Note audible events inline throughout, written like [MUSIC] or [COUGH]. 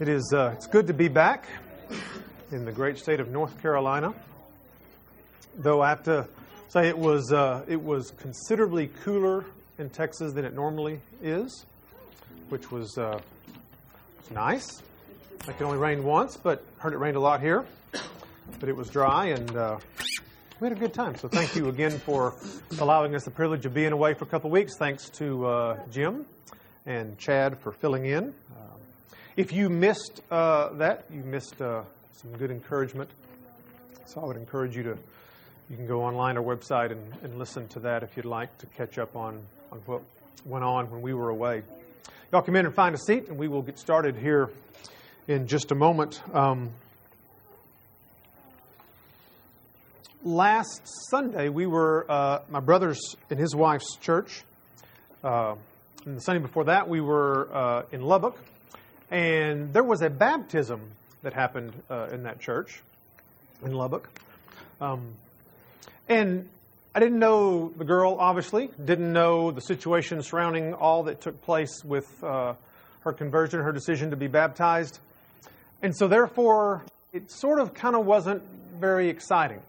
It is uh, it's good to be back in the great state of North Carolina. Though I have to say it was uh, it was considerably cooler in Texas than it normally is, which was uh, nice. It only rained once, but heard it rained a lot here. But it was dry and uh, we had a good time. So thank you again for allowing us the privilege of being away for a couple weeks. Thanks to uh, Jim and Chad for filling in. Um, if you missed uh, that, you missed uh, some good encouragement. So I would encourage you to, you can go online or website and, and listen to that if you'd like to catch up on, on what went on when we were away. Y'all come in and find a seat, and we will get started here in just a moment. Um, last Sunday, we were, uh, my brother's and his wife's church. Uh, and the Sunday before that, we were uh, in Lubbock, and there was a baptism that happened uh, in that church in Lubbock. Um, and I didn't know the girl, obviously, didn't know the situation surrounding all that took place with uh, her conversion, her decision to be baptized. And so, therefore, it sort of kind of wasn't very exciting.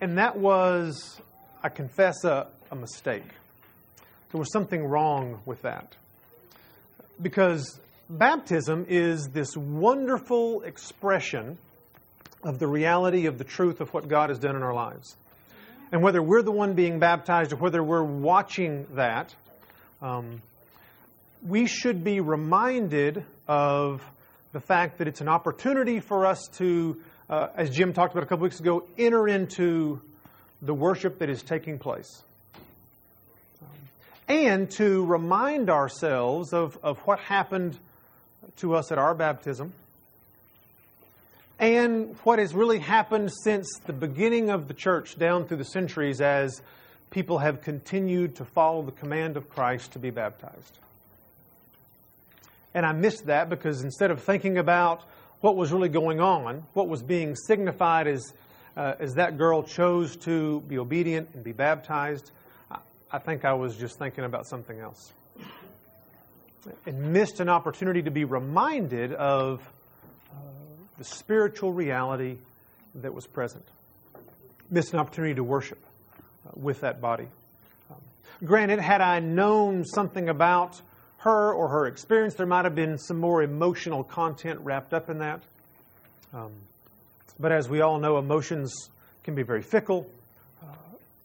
And that was, I confess, a, a mistake. There was something wrong with that. Because baptism is this wonderful expression of the reality of the truth of what God has done in our lives. And whether we're the one being baptized or whether we're watching that, um, we should be reminded of the fact that it's an opportunity for us to, uh, as Jim talked about a couple weeks ago, enter into the worship that is taking place and to remind ourselves of, of what happened to us at our baptism and what has really happened since the beginning of the church down through the centuries as people have continued to follow the command of Christ to be baptized. And I missed that because instead of thinking about what was really going on, what was being signified as, uh, as that girl chose to be obedient and be baptized, I think I was just thinking about something else. And missed an opportunity to be reminded of uh, the spiritual reality that was present. Missed an opportunity to worship uh, with that body. Um, granted, had I known something about her or her experience, there might have been some more emotional content wrapped up in that. Um, but as we all know, emotions can be very fickle.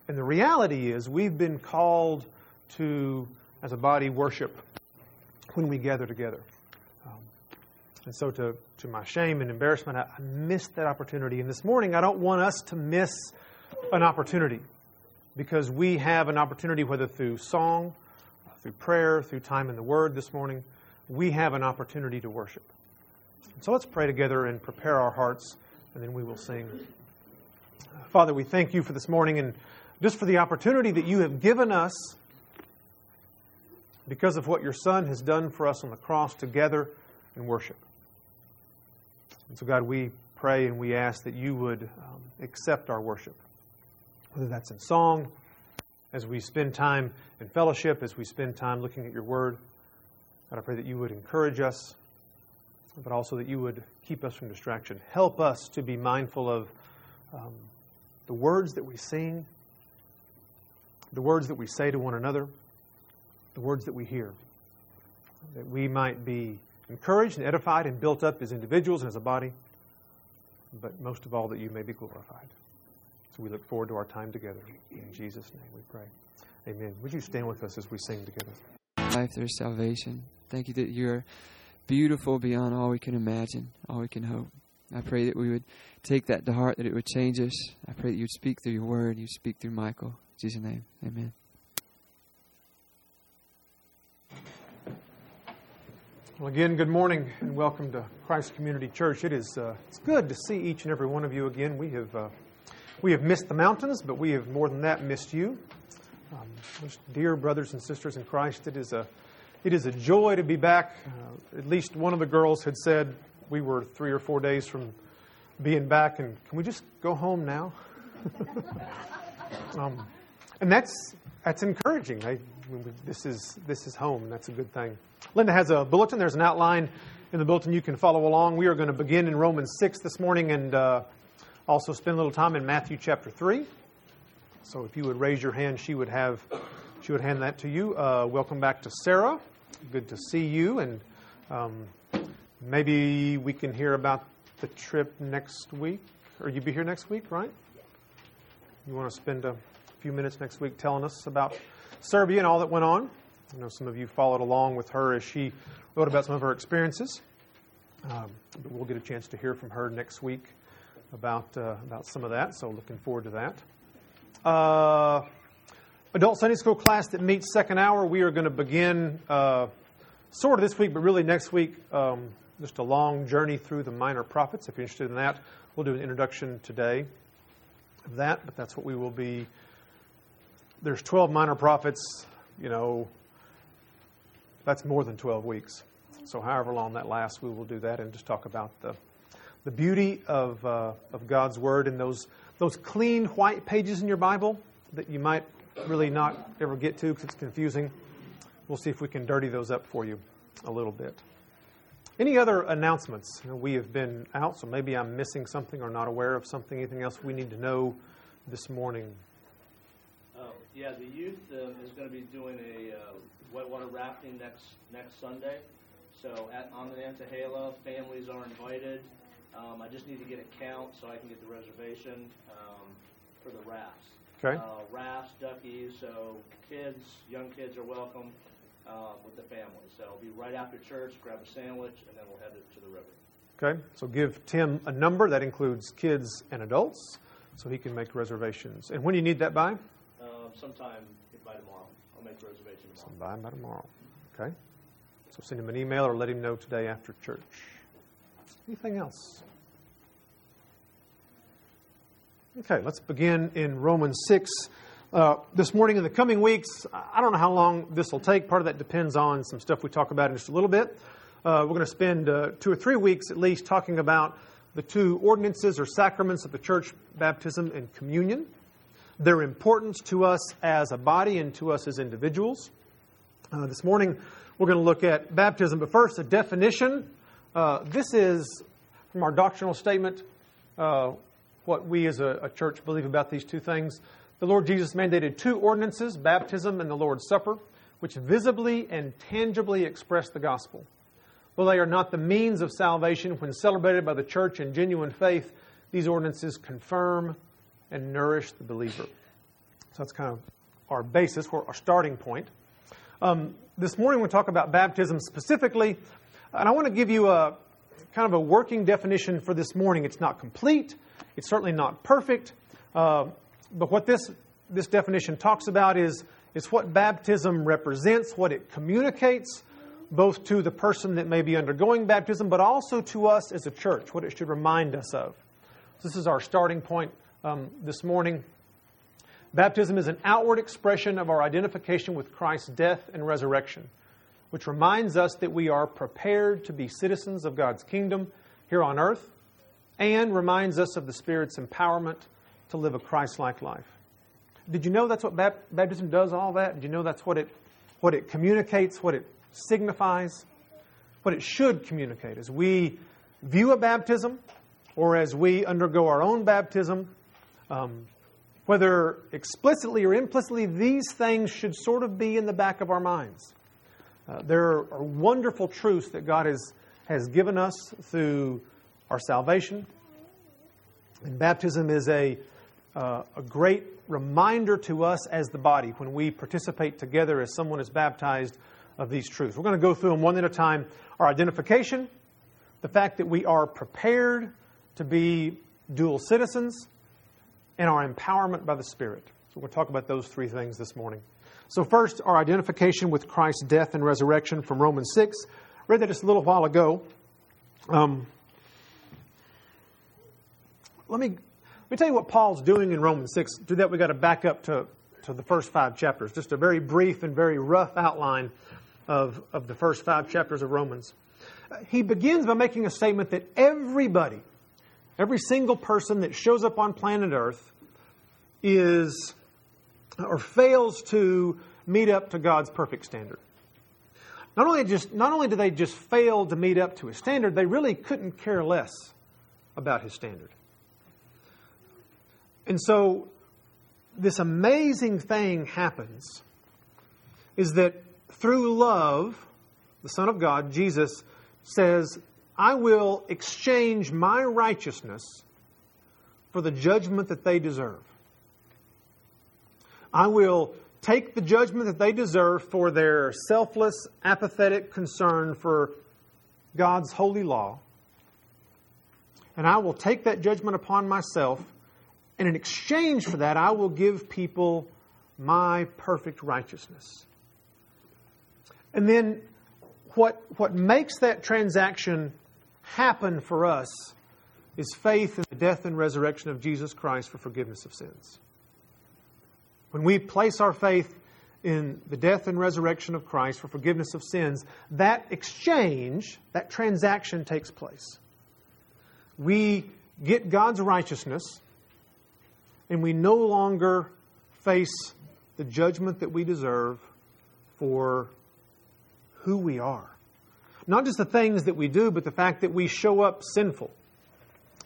And the reality is, we've been called to, as a body, worship when we gather together. Um, and so, to, to my shame and embarrassment, I, I missed that opportunity. And this morning, I don't want us to miss an opportunity because we have an opportunity, whether through song, through prayer, through time in the Word this morning, we have an opportunity to worship. So let's pray together and prepare our hearts, and then we will sing. Father, we thank you for this morning and just for the opportunity that you have given us because of what your Son has done for us on the cross together in worship. And so, God, we pray and we ask that you would um, accept our worship, whether that's in song, as we spend time in fellowship, as we spend time looking at your word. God, I pray that you would encourage us, but also that you would keep us from distraction. Help us to be mindful of um, the words that we sing the words that we say to one another, the words that we hear, that we might be encouraged and edified and built up as individuals and as a body, but most of all, that you may be glorified. So we look forward to our time together. In Jesus' name we pray. Amen. Would you stand with us as we sing together? Life, there's salvation. Thank you that you're beautiful beyond all we can imagine, all we can hope. I pray that we would take that to heart, that it would change us. I pray that you'd speak through your word, you'd speak through Michael. In Jesus' name, amen. Well, again, good morning and welcome to Christ Community Church. It is uh, it's good to see each and every one of you again. We have uh, we have missed the mountains, but we have more than that missed you, um, dear brothers and sisters in Christ. It is a it is a joy to be back. Uh, at least one of the girls had said we were three or four days from being back, and can we just go home now? [LAUGHS] um, and that's That's encouraging. I, this is this is home. That's a good thing. Linda has a bulletin. There's an outline in the bulletin you can follow along. We are going to begin in Romans six this morning and uh, also spend a little time in Matthew chapter three. So if you would raise your hand, she would have she would hand that to you. Uh, welcome back to Sarah. Good to see you, and um, maybe we can hear about the trip next week. Or you be here next week, right? You want to spend a few minutes next week telling us about Serbia and all that went on. I know some of you followed along with her as she wrote about some of her experiences. Um, but we'll get a chance to hear from her next week about uh, about some of that. So looking forward to that. Uh, adult Sunday school class that meets second hour. We are going to begin uh, sort of this week, but really next week. Um, just a long journey through the minor prophets. If you're interested in that, we'll do an introduction today of that. But that's what we will be there's 12 minor prophets, you know, that's more than 12 weeks. So, however long that lasts, we will do that and just talk about the, the beauty of, uh, of God's Word and those, those clean white pages in your Bible that you might really not ever get to because it's confusing. We'll see if we can dirty those up for you a little bit. Any other announcements? You know, we have been out, so maybe I'm missing something or not aware of something. Anything else we need to know this morning? Oh yeah, the youth um, is going to be doing a uh, whitewater rafting next next Sunday. So at, on the Nantahala, families are invited. Um, I just need to get a count so I can get the reservation um, for the rafts. Okay. Uh, rafts, duckies, so kids, young kids are welcome uh, with the family. So it'll be right after church, grab a sandwich, and then we'll head to the river. Okay, so give Tim a number that includes kids and adults so he can make reservations. And when do you need that by? sometime by tomorrow. I'll make the reservation tomorrow. Sometime by tomorrow. Okay. So send him an email or let him know today after church. Anything else? Okay, let's begin in Romans 6. Uh, this morning in the coming weeks, I don't know how long this will take. Part of that depends on some stuff we talk about in just a little bit. Uh, we're going to spend uh, two or three weeks at least talking about the two ordinances or sacraments of the church baptism and communion their importance to us as a body and to us as individuals. Uh, this morning, we're going to look at baptism, but first, a definition. Uh, this is from our doctrinal statement what we as a, a church believe about these two things. The Lord Jesus mandated two ordinances, baptism and the Lord's Supper, which visibly and tangibly express the gospel. While they are not the means of salvation when celebrated by the church in genuine faith, these ordinances confirm and nourish the believer. So that's kind of our basis, or our starting point. Um, this morning we talk about baptism specifically, and I want to give you a kind of a working definition for this morning. It's not complete, it's certainly not perfect, uh, but what this this definition talks about is is what baptism represents, what it communicates, both to the person that may be undergoing baptism, but also to us as a church, what it should remind us of. This is our starting point um, this morning. Baptism is an outward expression of our identification with Christ's death and resurrection, which reminds us that we are prepared to be citizens of God's kingdom here on earth and reminds us of the Spirit's empowerment to live a Christ like life. Did you know that's what baptism does, all that? Did you know that's what it, what it communicates, what it signifies, what it should communicate? As we view a baptism or as we undergo our own baptism, um, whether explicitly or implicitly, these things should sort of be in the back of our minds. Uh, there are wonderful truths that God has, has given us through our salvation. And baptism is a, uh, a great reminder to us as the body when we participate together as someone is baptized of these truths. We're going to go through them one at a time. Our identification, the fact that we are prepared to be dual citizens, and our empowerment by the Spirit. So we'll talk about those three things this morning. So, first, our identification with Christ's death and resurrection from Romans 6. I read that just a little while ago. Um, let me me tell you what Paul's doing in Romans 6. To do that, we've got to back up to, to the first five chapters. Just a very brief and very rough outline of, of the first five chapters of Romans. Uh, he begins by making a statement that everybody, Every single person that shows up on planet Earth is or fails to meet up to God's perfect standard. Not only, just, not only do they just fail to meet up to his standard, they really couldn't care less about his standard. And so, this amazing thing happens is that through love, the Son of God, Jesus, says, I will exchange my righteousness for the judgment that they deserve. I will take the judgment that they deserve for their selfless, apathetic concern for God's holy law. And I will take that judgment upon myself, and in exchange for that, I will give people my perfect righteousness. And then what, what makes that transaction happen for us is faith in the death and resurrection of Jesus Christ for forgiveness of sins. When we place our faith in the death and resurrection of Christ for forgiveness of sins, that exchange, that transaction takes place. We get God's righteousness, and we no longer face the judgment that we deserve for who we are. Not just the things that we do, but the fact that we show up sinful,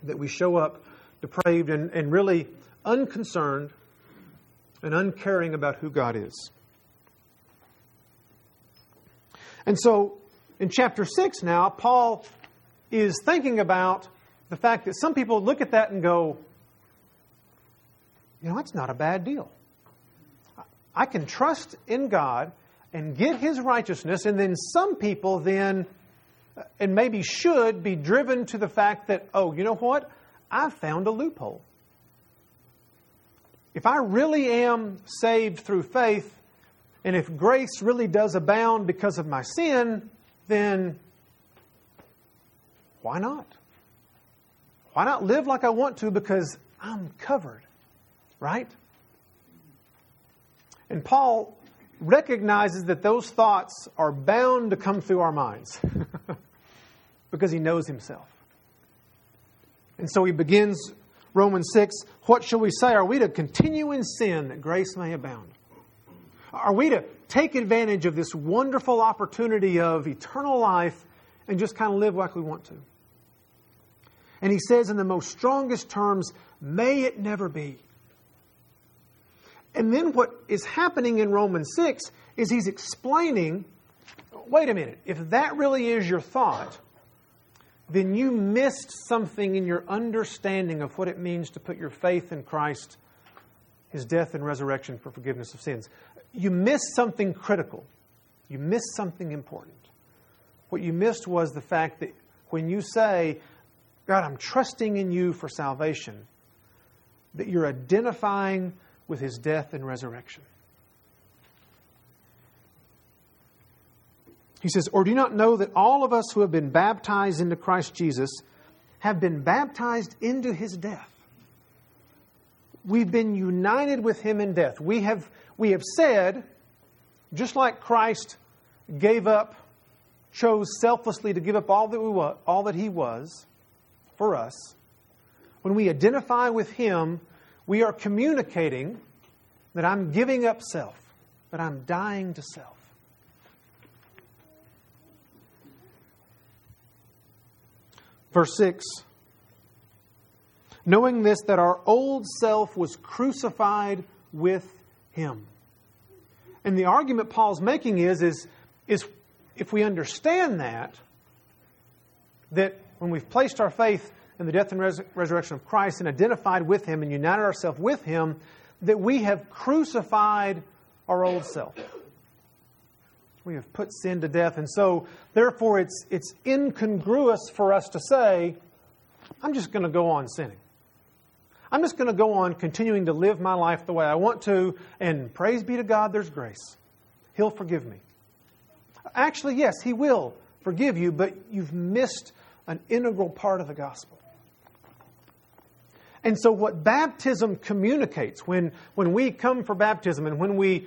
that we show up depraved and, and really unconcerned and uncaring about who God is. And so in chapter 6 now, Paul is thinking about the fact that some people look at that and go, you know, that's not a bad deal. I can trust in God and get his righteousness, and then some people then, uh, and maybe should, be driven to the fact that, oh, you know what? I found a loophole if I really am saved through faith, and if grace really does abound because of my sin, then why not? Why not live like I want to because I'm covered, right? And Paul recognizes that those thoughts are bound to come through our minds [LAUGHS] because he knows himself. And so he begins Romans 6, what shall we say? Are we to continue in sin that grace may abound? Are we to take advantage of this wonderful opportunity of eternal life and just kind of live like we want to? And he says in the most strongest terms, may it never be. And then what is happening in Romans 6 is he's explaining wait a minute, if that really is your thought, then you missed something in your understanding of what it means to put your faith in Christ, his death and resurrection for forgiveness of sins. You missed something critical. You missed something important. What you missed was the fact that when you say, God, I'm trusting in you for salvation, that you're identifying with his death and resurrection. He says, Or do you not know that all of us who have been baptized into Christ Jesus have been baptized into his death? We've been united with him in death. We have, we have said, just like Christ gave up, chose selflessly to give up all that, we were, all that he was for us, when we identify with him, we are communicating that I'm giving up self, that I'm dying to self. Verse 6 Knowing this, that our old self was crucified with him. And the argument Paul's making is, is, is if we understand that, that when we've placed our faith in the death and res- resurrection of Christ and identified with him and united ourselves with him, that we have crucified our old self. We have put sin to death. And so, therefore, it's, it's incongruous for us to say, I'm just going to go on sinning. I'm just going to go on continuing to live my life the way I want to, and praise be to God, there's grace. He'll forgive me. Actually, yes, He will forgive you, but you've missed an integral part of the gospel. And so, what baptism communicates, when, when we come for baptism and when we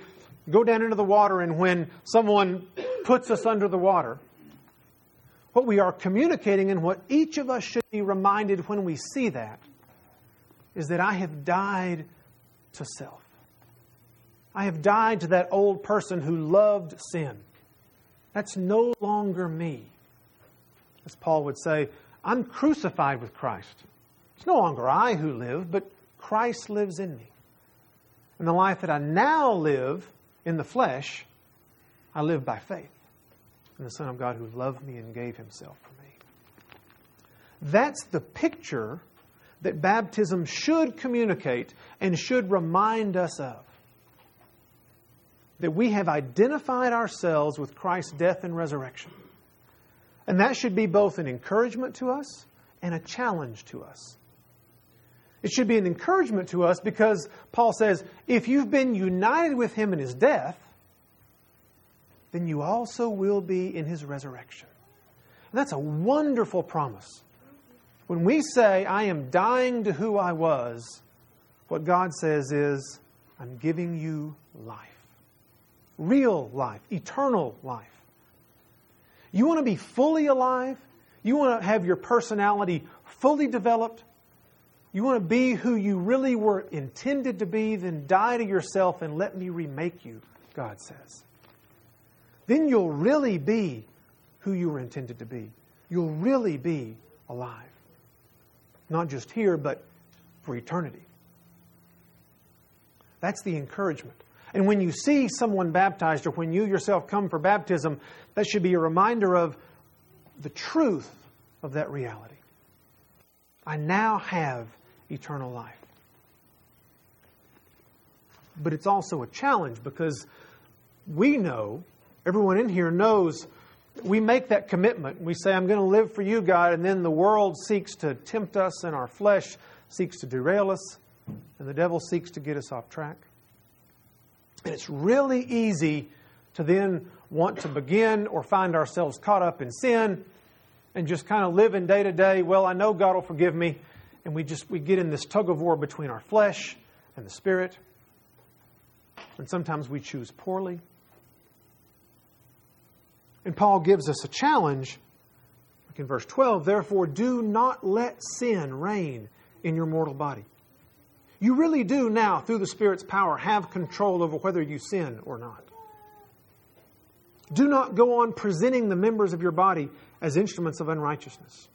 go down into the water and when someone puts us under the water, what we are communicating and what each of us should be reminded when we see that is that I have died to self. I have died to that old person who loved sin. That's no longer me. As Paul would say, I'm crucified with Christ. It's no longer I who live, but Christ lives in me. And the life that I now live in the flesh, I live by faith in the Son of God who loved me and gave himself for me. That's the picture that baptism should communicate and should remind us of. That we have identified ourselves with Christ's death and resurrection. And that should be both an encouragement to us and a challenge to us. It should be an encouragement to us because Paul says, if you've been united with him in his death, then you also will be in his resurrection. And that's a wonderful promise. When we say, I am dying to who I was, what God says is, I'm giving you life. Real life, eternal life. You want to be fully alive? You want to have your personality fully developed? You want to be who you really were intended to be? Then die to yourself and let me remake you, God says. Then you'll really be who you were intended to be. You'll really be alive not just here, but for eternity. That's the encouragement. And when you see someone baptized or when you yourself come for baptism, that should be a reminder of the truth of that reality. I now have eternal life. But it's also a challenge because we know, everyone in here knows we make that commitment. We say, I'm going to live for you, God, and then the world seeks to tempt us, and our flesh seeks to derail us, and the devil seeks to get us off track. And it's really easy to then want to begin or find ourselves caught up in sin and just kind of live in day to day. Well, I know God will forgive me. And we just we get in this tug of war between our flesh and the spirit. And sometimes we choose poorly. And Paul gives us a challenge. In verse 12, therefore, do not let sin reign in your mortal body. You really do now, through the Spirit's power, have control over whether you sin or not. Do not go on presenting the members of your body as instruments of unrighteousness.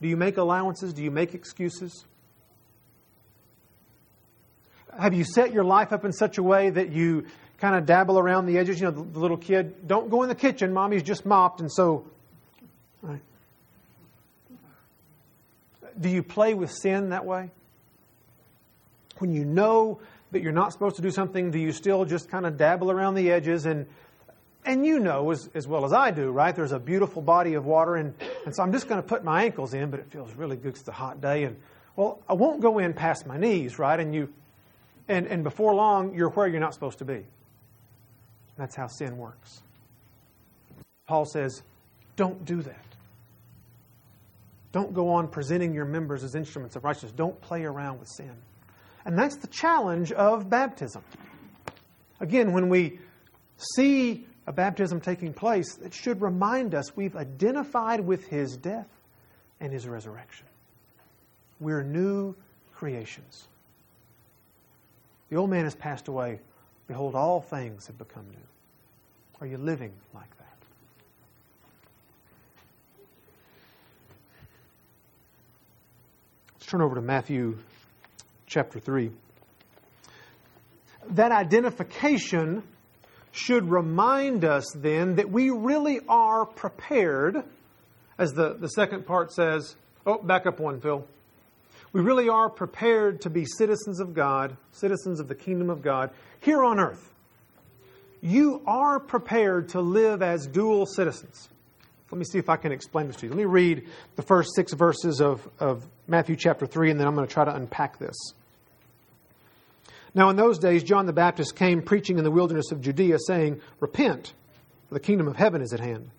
Do you make allowances? Do you make excuses? Have you set your life up in such a way that you kind of dabble around the edges. You know, the, the, little kid, don't go in the kitchen. Mommy's just mopped, and so. Right. Do you play with sin that way? When you know that you're not supposed to do something, do you still just kind of dabble around the edges and and you know as, as well as I do, right? There's a beautiful body of water, and, and so I'm just going to put my ankles in, but it feels really good. It's a hot day, and well, I won't go in past my knees, right? And you, and and before long, you're where you're not supposed to be. That's how sin works. Paul says, don't do that. Don't go on presenting your members as instruments of righteousness. Don't play around with sin. And that's the challenge of baptism. Again, when we see a baptism taking place, that should remind us we've identified with his death and his resurrection. We're new creations. The old man has passed away. Behold, all things have become new. Are you living like that? Let's turn over to Matthew chapter 3. That identification should remind us then that we really are prepared, as the, the second part says. Oh, back up one, Phil. We really are prepared to be citizens of God, citizens of the kingdom of God, here on earth. You are prepared to live as dual citizens. Let me see if I can explain this to you. Let me read the first six verses of, of Matthew chapter 3, and then I'm going to try to unpack this. Now, in those days, John the Baptist came preaching in the wilderness of Judea, saying, Repent, for the kingdom of heaven is at hand.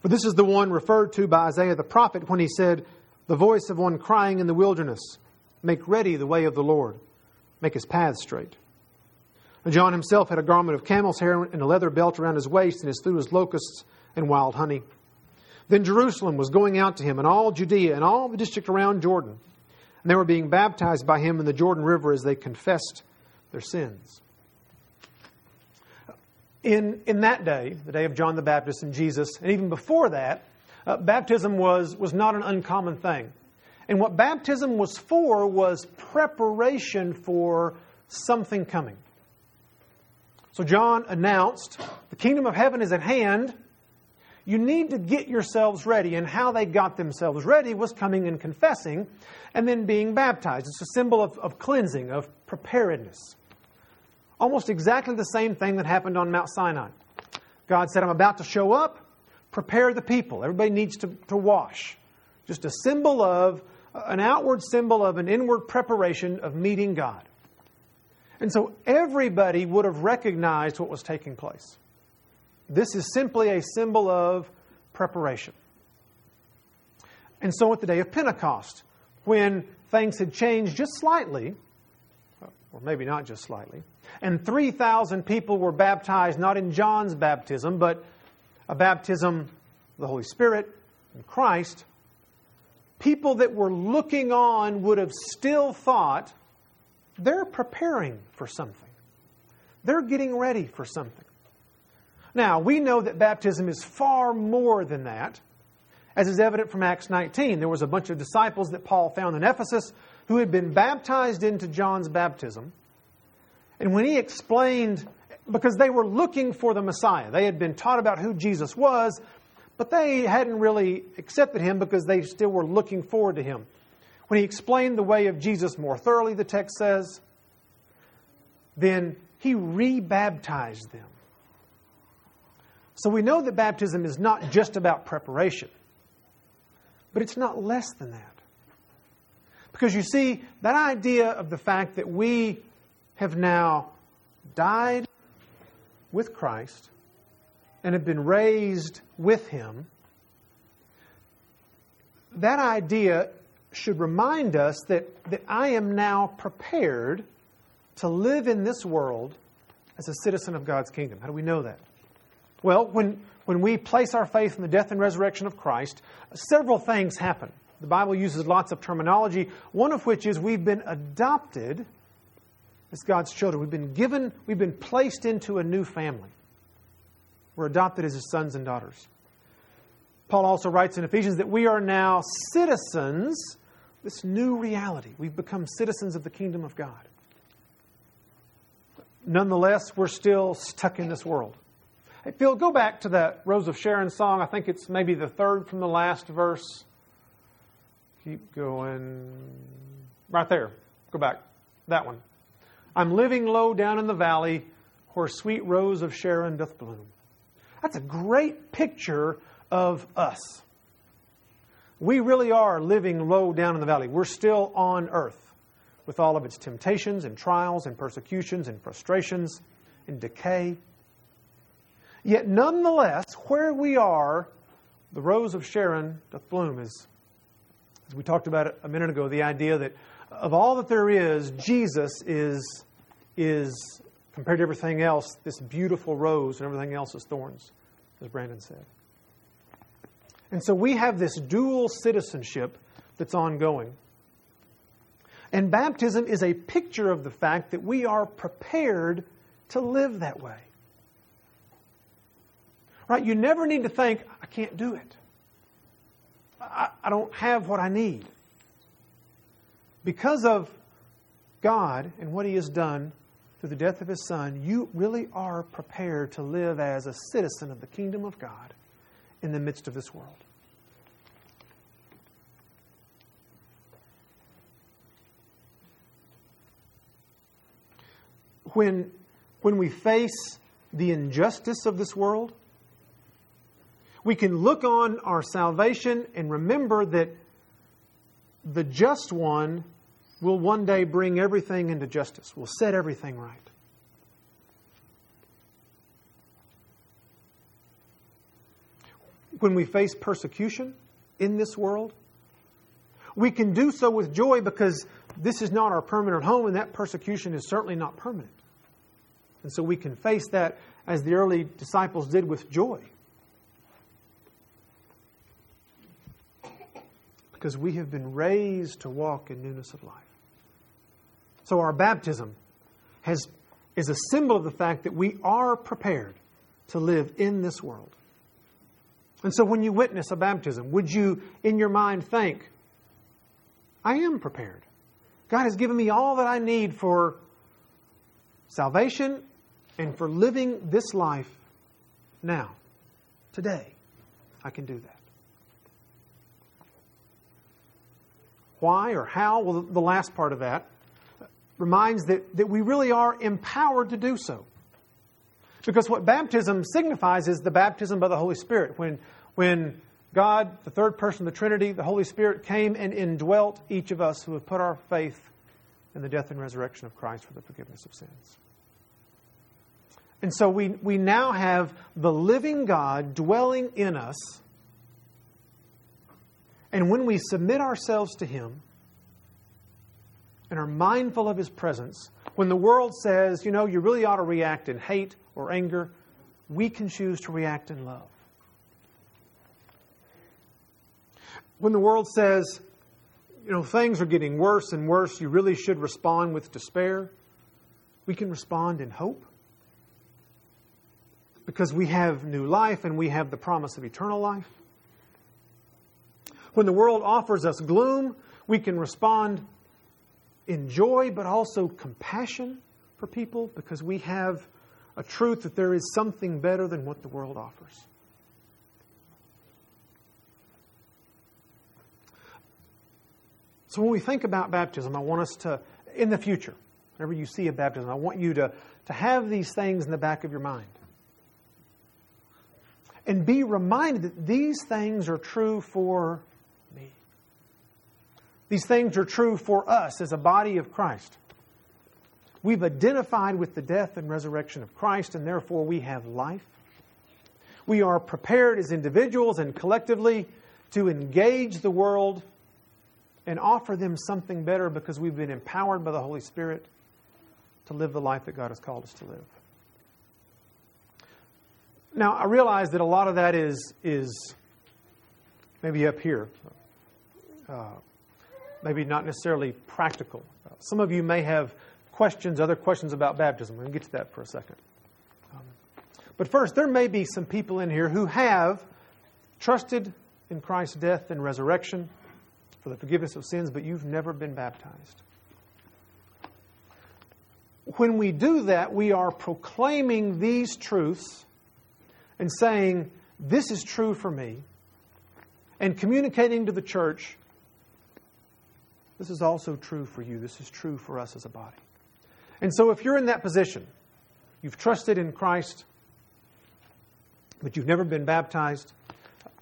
For this is the one referred to by Isaiah the prophet when he said, the voice of one crying in the wilderness, Make ready the way of the Lord, make his paths straight. And John himself had a garment of camel's hair and a leather belt around his waist, and his food was locusts and wild honey. Then Jerusalem was going out to him, and all Judea and all the district around Jordan. And they were being baptized by him in the Jordan River as they confessed their sins. In, in that day, the day of John the Baptist and Jesus, and even before that, uh, baptism was, was not an uncommon thing. And what baptism was for was preparation for something coming. So John announced, The kingdom of heaven is at hand. You need to get yourselves ready. And how they got themselves ready was coming and confessing and then being baptized. It's a symbol of, of cleansing, of preparedness. Almost exactly the same thing that happened on Mount Sinai. God said, I'm about to show up, prepare the people. Everybody needs to, to wash. Just a symbol of, an outward symbol of an inward preparation of meeting God. And so everybody would have recognized what was taking place. This is simply a symbol of preparation. And so at the day of Pentecost, when things had changed just slightly, or maybe not just slightly, and 3,000 people were baptized not in John's baptism, but a baptism of the Holy Spirit and Christ, people that were looking on would have still thought they're preparing for something. They're getting ready for something. Now, we know that baptism is far more than that, as is evident from Acts 19. There was a bunch of disciples that Paul found in Ephesus who had been baptized into John's baptism. And when he explained, because they were looking for the Messiah, they had been taught about who Jesus was, but they hadn't really accepted him because they still were looking forward to him. When he explained the way of Jesus more thoroughly, the text says, then he rebaptized them. So we know that baptism is not just about preparation, but it's not less than that. Because you see, that idea of the fact that we have now died with Christ and have been raised with Him, that idea should remind us that, that I am now prepared to live in this world as a citizen of God's kingdom. How do we know that? Well, when, when we place our faith in the death and resurrection of Christ, several things happen. The Bible uses lots of terminology, one of which is we've been adopted as God's children. We've been given, we've been placed into a new family. We're adopted as his sons and daughters. Paul also writes in Ephesians that we are now citizens, this new reality. We've become citizens of the kingdom of God. Nonetheless, we're still stuck in this world. Hey, Phil, go back to that Rose of Sharon song. I think it's maybe the third from the last verse. Keep going. Right there. Go back. That one. I'm living low down in the valley where sweet Rose of Sharon doth bloom. That's a great picture of us. We really are living low down in the valley. We're still on earth with all of its temptations and trials and persecutions and frustrations and decay. Yet, nonetheless, where we are, the rose of Sharon doth bloom, is, as we talked about a minute ago, the idea that of all that there is, Jesus is, is, compared to everything else, this beautiful rose and everything else is thorns, as Brandon said. And so we have this dual citizenship that's ongoing. And baptism is a picture of the fact that we are prepared to live that way. Right? You never need to think, I can't do it. I, I don't have what I need. Because of God and what He has done through the death of His Son, you really are prepared to live as a citizen of the kingdom of God in the midst of this world. When, when we face the injustice of this world, we can look on our salvation and remember that the just one will one day bring everything into justice, will set everything right. When we face persecution in this world, we can do so with joy because this is not our permanent home and that persecution is certainly not permanent. And so we can face that as the early disciples did with joy. Because we have been raised to walk in newness of life. So our baptism has, is a symbol of the fact that we are prepared to live in this world. And so when you witness a baptism, would you, in your mind, think, I am prepared? God has given me all that I need for salvation and for living this life now, today. I can do that. Why or how? Well, the last part of that reminds that, that we really are empowered to do so. Because what baptism signifies is the baptism by the Holy Spirit. When, when God, the third person of the Trinity, the Holy Spirit came and indwelt each of us who have put our faith in the death and resurrection of Christ for the forgiveness of sins. And so we, we now have the living God dwelling in us. And when we submit ourselves to Him and are mindful of His presence, when the world says, you know, you really ought to react in hate or anger, we can choose to react in love. When the world says, you know, things are getting worse and worse, you really should respond with despair, we can respond in hope because we have new life and we have the promise of eternal life. When the world offers us gloom, we can respond in joy, but also compassion for people because we have a truth that there is something better than what the world offers. So when we think about baptism, I want us to, in the future, whenever you see a baptism, I want you to, to have these things in the back of your mind. And be reminded that these things are true for. These things are true for us as a body of Christ. We've identified with the death and resurrection of Christ, and therefore we have life. We are prepared as individuals and collectively to engage the world and offer them something better because we've been empowered by the Holy Spirit to live the life that God has called us to live. Now, I realize that a lot of that is, is maybe up here, uh, maybe not necessarily practical. some of you may have questions, other questions about baptism. We'll get to that for a second. Um, but first, there may be some people in here who have trusted in Christ's death and resurrection for the forgiveness of sins, but you've never been baptized. When we do that, we are proclaiming these truths and saying, This is true for me, and communicating to the church, This is also true for you. This is true for us as a body. And so, if you're in that position, you've trusted in Christ, but you've never been baptized,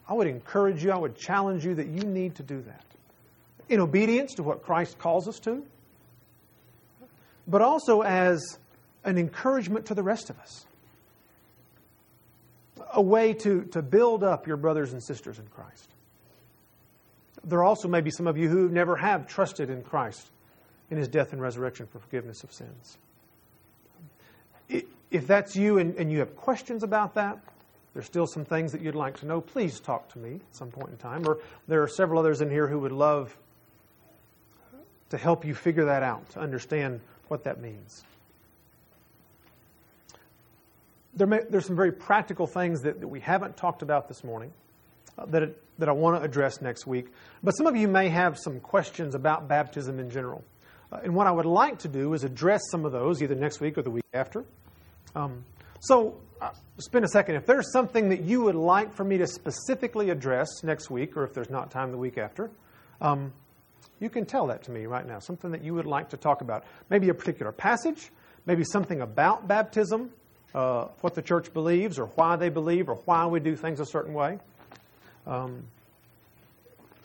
I would encourage you, I would challenge you that you need to do that. In obedience to what Christ calls us to, but also as an encouragement to the rest of us. A way to, to build up your brothers and sisters in Christ. There also may be some of you who never have trusted in Christ in his death and resurrection for forgiveness of sins. If that's you and, and you have questions about that, there's still some things that you'd like to know, please talk to me at some point in time. Or there are several others in here who would love to help you figure that out, to understand what that means. There may, there's some very practical things that, that we haven't talked about this morning that, that I want to address next week. But some of you may have some questions about baptism in general. Uh, and what I would like to do is address some of those either next week or the week after. Um, so, uh, spend a second. If there's something that you would like for me to specifically address next week, or if there's not time the week after, um, you can tell that to me right now. Something that you would like to talk about. Maybe a particular passage, maybe something about baptism, uh, what the church believes, or why they believe, or why we do things a certain way. Um,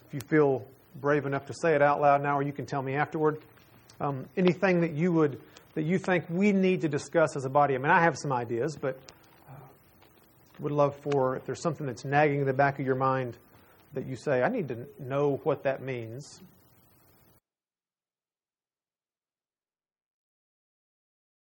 if you feel brave enough to say it out loud now, or you can tell me afterward. Um, anything that you would that you think we need to discuss as a body? I mean, I have some ideas, but uh, would love for if there's something that's nagging in the back of your mind that you say, I need to know what that means.